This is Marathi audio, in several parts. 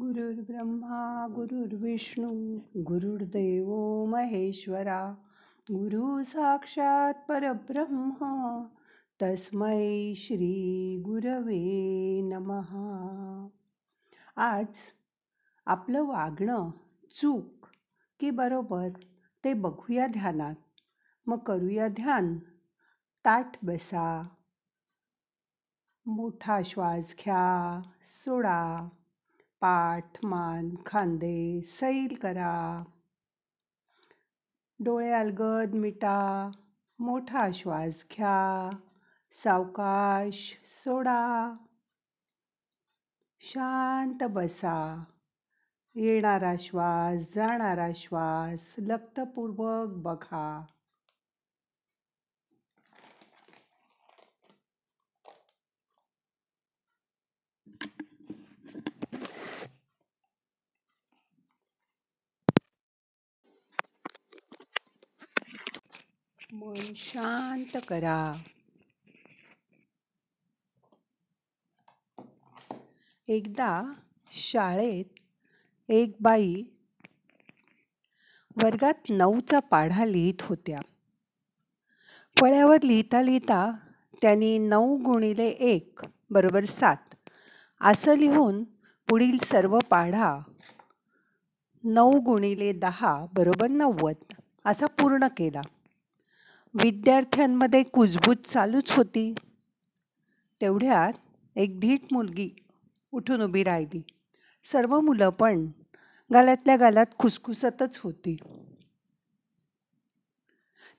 गुरुर्ब्रह्मा गुरुर्विष्णू गुरुर्देव महेश्वरा गुरु साक्षात परब्रह्म तस्मै श्री गुरवे नमहा आज आपलं वागणं चूक की बरोबर ते बघूया ध्यानात. मग करूया ध्यान. ताट बसा. मोठा श्वास घ्या. सोडा. पाठ मान खांदे सैल करा. डोळे अलगद मिटा मोठा श्वास घ्या सावकाश सोडा. शांत बसा. येणारा श्वास जाणारा श्वास लक्तपूर्वक बघा. मन शांत करा. एकदा शाळेत एक बाई वर्गात नऊचा पाढा लिहित होत्या. फळ्यावर लिहिता लिहिता त्यांनी नऊ गुणिले एक बरोबर सात असं लिहून पुढील सर्व पाढा नऊ गुणिले दहा बरोबर नव्वद असा पूर्ण केला. विद्यार्थ्यांमध्ये कुजबूज चालूच होती. तेवढ्यात एक धीट मुलगी उठून उभी राहिली. सर्व मुलं पण गालातल्या गालात खुसखुसतच होती.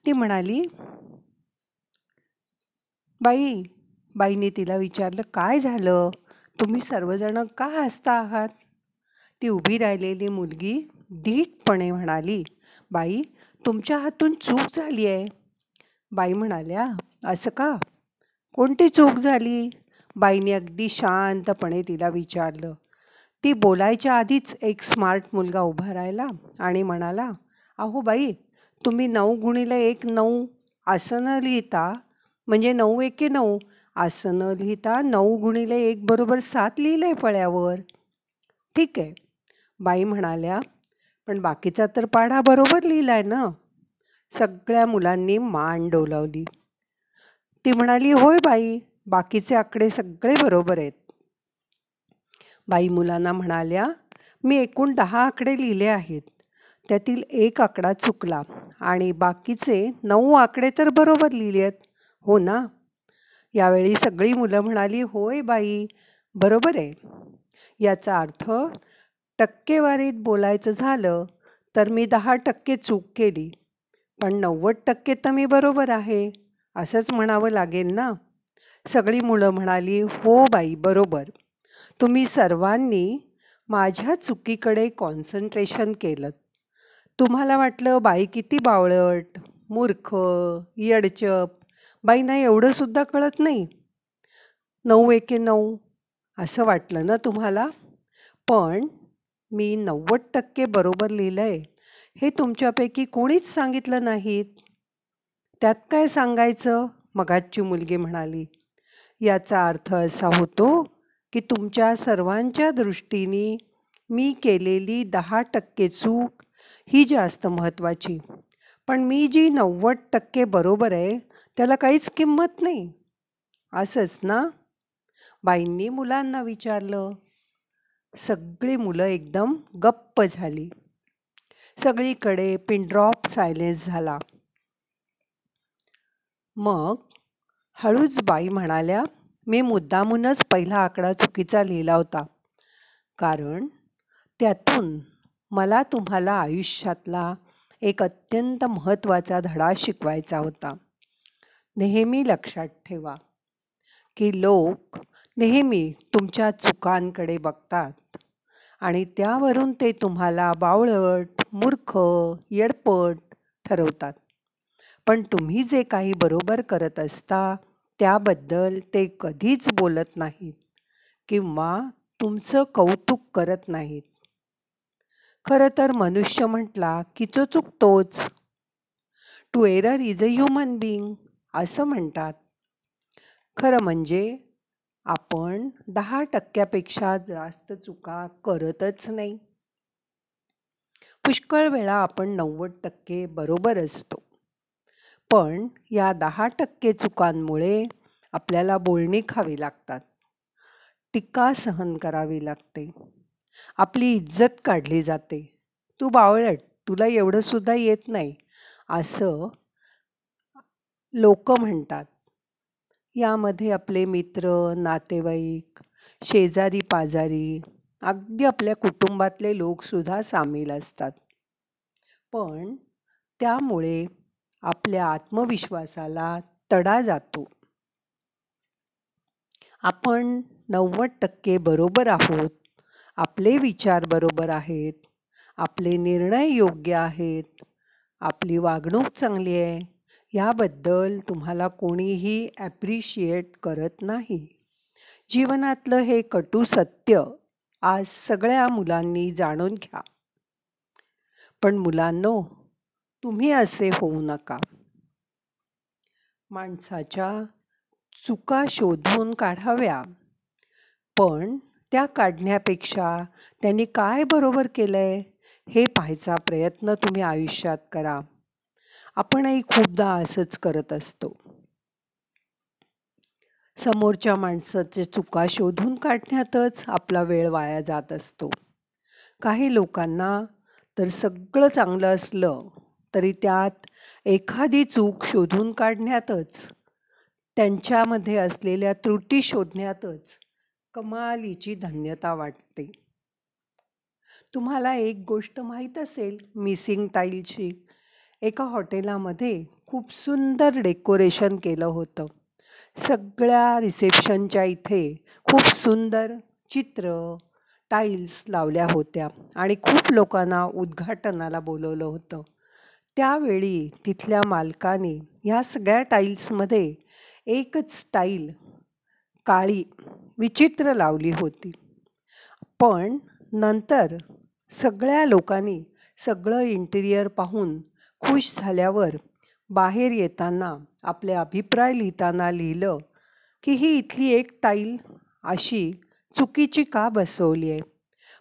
ती म्हणाली बाई बाईने तिला विचारलं काय झालं? तुम्ही सर्वजण का हसता आहात? ती उभी राहिलेली मुलगी धीटपणे म्हणाली बाई तुमच्या हातून चूक झाली आहे. बाई म्हणाल्या असं का? कोणती चूक झाली? बाईने अगदी शांतपणे तिला विचारलं. ती बोलायच्या आधीच एक स्मार्ट मुलगा उभा राहिला आणि म्हणाला अहो बाई तुम्ही नऊ गुणिले एक नऊ असं न लिहिता म्हणजे नऊ एके नऊ असं न लिहिता नऊ गुणिले एक बरोबर सात लिहिलंय फळ्यावर. ठीक आहे. बाई म्हणाल्या पण बाकीचा तर पाढा बरोबर लिहिला आहे ना. सगळ्या मुलांनी मान डोलावली. ती म्हणाली होय बाई बाकीचे आकडे सगळे बरोबर आहेत. बाई मुलांना म्हणाल्या मी एकूण दहा आकडे लिहिले आहेत. त्यातील एक आकडा चुकला आणि बाकीचे नऊ आकडे तर बरोबर लिहिले आहेत. हो ना? यावेळी सगळी मुलं म्हणाली होय बाई बरोबर आहे. याचा अर्थ टक्केवारीत बोलायचं झालं तर मी दहा टक्के चूक केली. पण नव्वद टक्के तर मी बरोबर आहे. असंच म्हणावं लागेल ना? सगळी मुलं म्हणाली हो बाई बरोबर. तुम्ही सर्वांनी माझ्या चुकीकडे कॉन्सन्ट्रेशन केलं. तुम्हाला वाटलं बाई किती बावळट मूर्ख येडचप बाईंना एवढंसुद्धा कळत नाही. नऊ एके नऊ असं वाटलं ना तुम्हाला? पण मी नव्वद टक्के बरोबर लिहिलं आहे हे तुमच्यापैकी कोणीच सांगितलं नाहीत? त्यात काय सांगायचं? मगाची मुलगी म्हणाली. याचा अर्थ असा होतो की तुमच्या सर्वांच्या दृष्टीने मी केलेली दहा टक्के चूक ही जास्त महत्त्वाची. पण मी जी नव्वद टक्के बरोबर आहे त्याला काहीच किंमत नाही. असंच ना? बाईंनी मुलांना विचारलं. सगळी मुलं एकदम गप्प झाली. सगळीकडे पिनड्रॉप सायलेन्स झाला. मग हळूच बाई म्हणाल्या मी मुद्दामूनच पहिला आकडा चुकीचा लिहिला होता. कारण त्यातून मला तुम्हाला आयुष्यातला एक अत्यंत महत्त्वाचा धडा शिकवायचा होता. नेहमी लक्षात ठेवा की लोक नेहमी तुमच्या चुकांकडे बघतात. आणि त्यावरून ते तुम्हाला बावळट मूर्ख येडपट ठरवतात. पण तुम्ही जे काही बरोबर करत असता त्याबद्दल ते कधीच बोलत नाहीत किंवा तुमचं कौतुक करत नाहीत. खरं तर मनुष्य म्हटला की तो चुकतोच. To error is a human being असं म्हणतात. खरं म्हणजे आपण दहा टक्क्यापेक्षा जास्त चुका करतच नाही. पुष्कळ वेळा आपण नव्वद टक्के बरोबर असतो. पण या दहा टक्के चुकांमुळे आपल्याला बोलणी खावी लागतात. टीका सहन करावी लागते. आपली इज्जत काढली जाते. तू बावळट तुला एवढं सुद्धा येत नाही. असं लोक म्हणतात. यामध्ये आपले मित्र नातेवाईक शेजारी पाजारी अगदी आपल्या कुटुंबातले लोकसुद्धा सामील असतात. पण त्यामुळे आपल्या आत्मविश्वासाला तडा जातो. आपण नव्वद टक्के बरोबर आहोत आपले विचार बरोबर आहेत आपले निर्णय योग्य आहेत आपली वागणूक चांगली आहे. याबद्दल तुम्हाला कोणीही ॲप्रिशिएट करत नाही. जीवनातलं हे कटू सत्य आज सगळ्या मुलांनी जाणून घ्या. पण मुलांनो तुम्ही असे होऊ नका. माणसाच्या चुका शोधून काढाव्या. पण त्या काढण्यापेक्षा त्यांनी काय बरोबर केलं आहे हे पाहायचा प्रयत्न तुम्ही आयुष्यात करा. आपणही खूपदा असंच करत असतो. समोरच्या माणसाचे चुका शोधून काढण्यातच आपला वेळ वाया जात असतो. काही लोकांना तर सगळं चांगलं असलं तरी त्यात एखादी चूक शोधून काढण्यातच त्यांच्यामध्ये असलेल्या त्रुटी शोधण्यातच कमालीची धन्यता वाटते. तुम्हाला एक गोष्ट माहीत असेल मिसिंग टाईलची. एका हॉटेलामध्ये खूप सुंदर डेकोरेशन केलं होतं. सगळ्या रिसेप्शनच्या इथे खूप सुंदर चित्र टाईल्स लावल्या होत्या आणि खूप लोकांना उद्घाटनाला बोलवलं होतं. त्यावेळी तिथल्या मालकाने ह्या सगळ्या टाईल्समध्ये एकच टाईल काळी विचित्र लावली होती. पण नंतर सगळ्या लोकांनी सगळं इंटिरियर पाहून खुश झाल्यावर बाहेर येताना आपले अभिप्राय लिहिताना लिहिलं की ही इथली एक टाईल अशी चुकीची का बसवली आहे?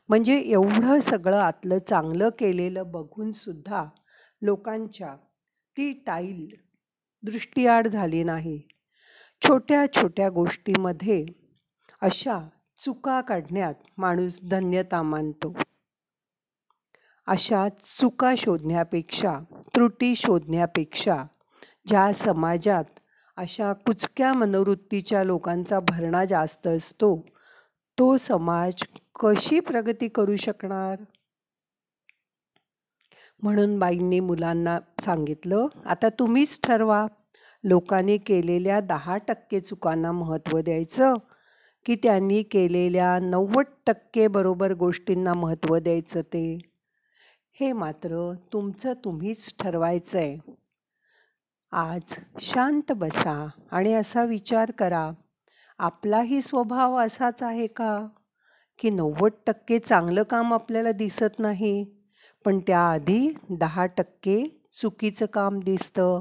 म्हणजे एवढं सगळं आतलं चांगलं केलेलं बघूनसुद्धा लोकांच्या ती टाईल दृष्टीआड झाली नाही. छोट्या छोट्या गोष्टीमध्ये अशा चुका काढण्यात माणूस धन्यता मानतो. अशा चुका शोधण्यापेक्षा त्रुटी शोधण्यापेक्षा ज्या समाजात अशा कुचक्या मनोवृत्तीच्या लोकांचा भरणा जास्त असतो तो समाज कशी प्रगती करू शकणार? म्हणून बाईंनी मुलांना सांगितलं आता तुम्हीच ठरवा. लोकांनी केलेल्या दहा टक्के चुकांना महत्त्व द्यायचं की त्यांनी केलेल्या नव्वद टक्के बरोबर गोष्टींना महत्त्व द्यायचं ते. हे मात्र तुमचं तुम्हीच ठरवायचं आहे आज शांत बसा आणि असा विचार करा आपलाही स्वभाव असाच आहे का? की नव्वद टक्के चांगलं काम आपल्याला दिसत नाही पण त्याआधी दहा टक्के चुकीचं काम दिसतं.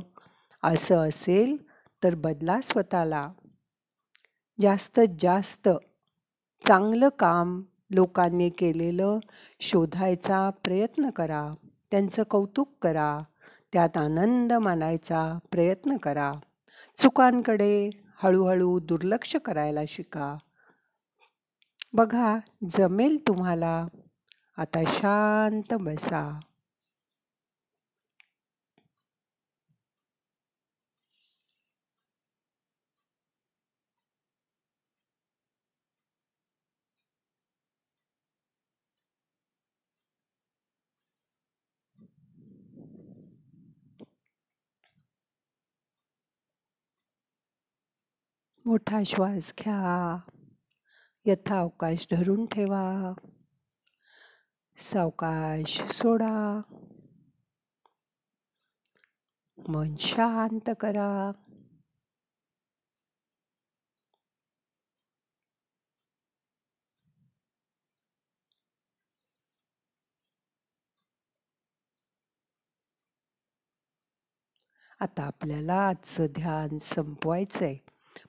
असं असेल तर बदला स्वतःला. जास्तीत जास्त चांगलं काम लोकांनी केलेलं शोधायचा प्रयत्न करा. त्यांचं कौतुक करा. त्यात आनंद मानायचा प्रयत्न करा. चुकांकडे हळूहळू दुर्लक्ष करायला शिका. बघा जमेल तुम्हाला. आता शांत बसा. मोठा श्वास घ्या. यथावकाश धरून ठेवा. सावकाश सोडा. मन शांत करा. आता आपल्याला आजचं ध्यान संपवायचंय.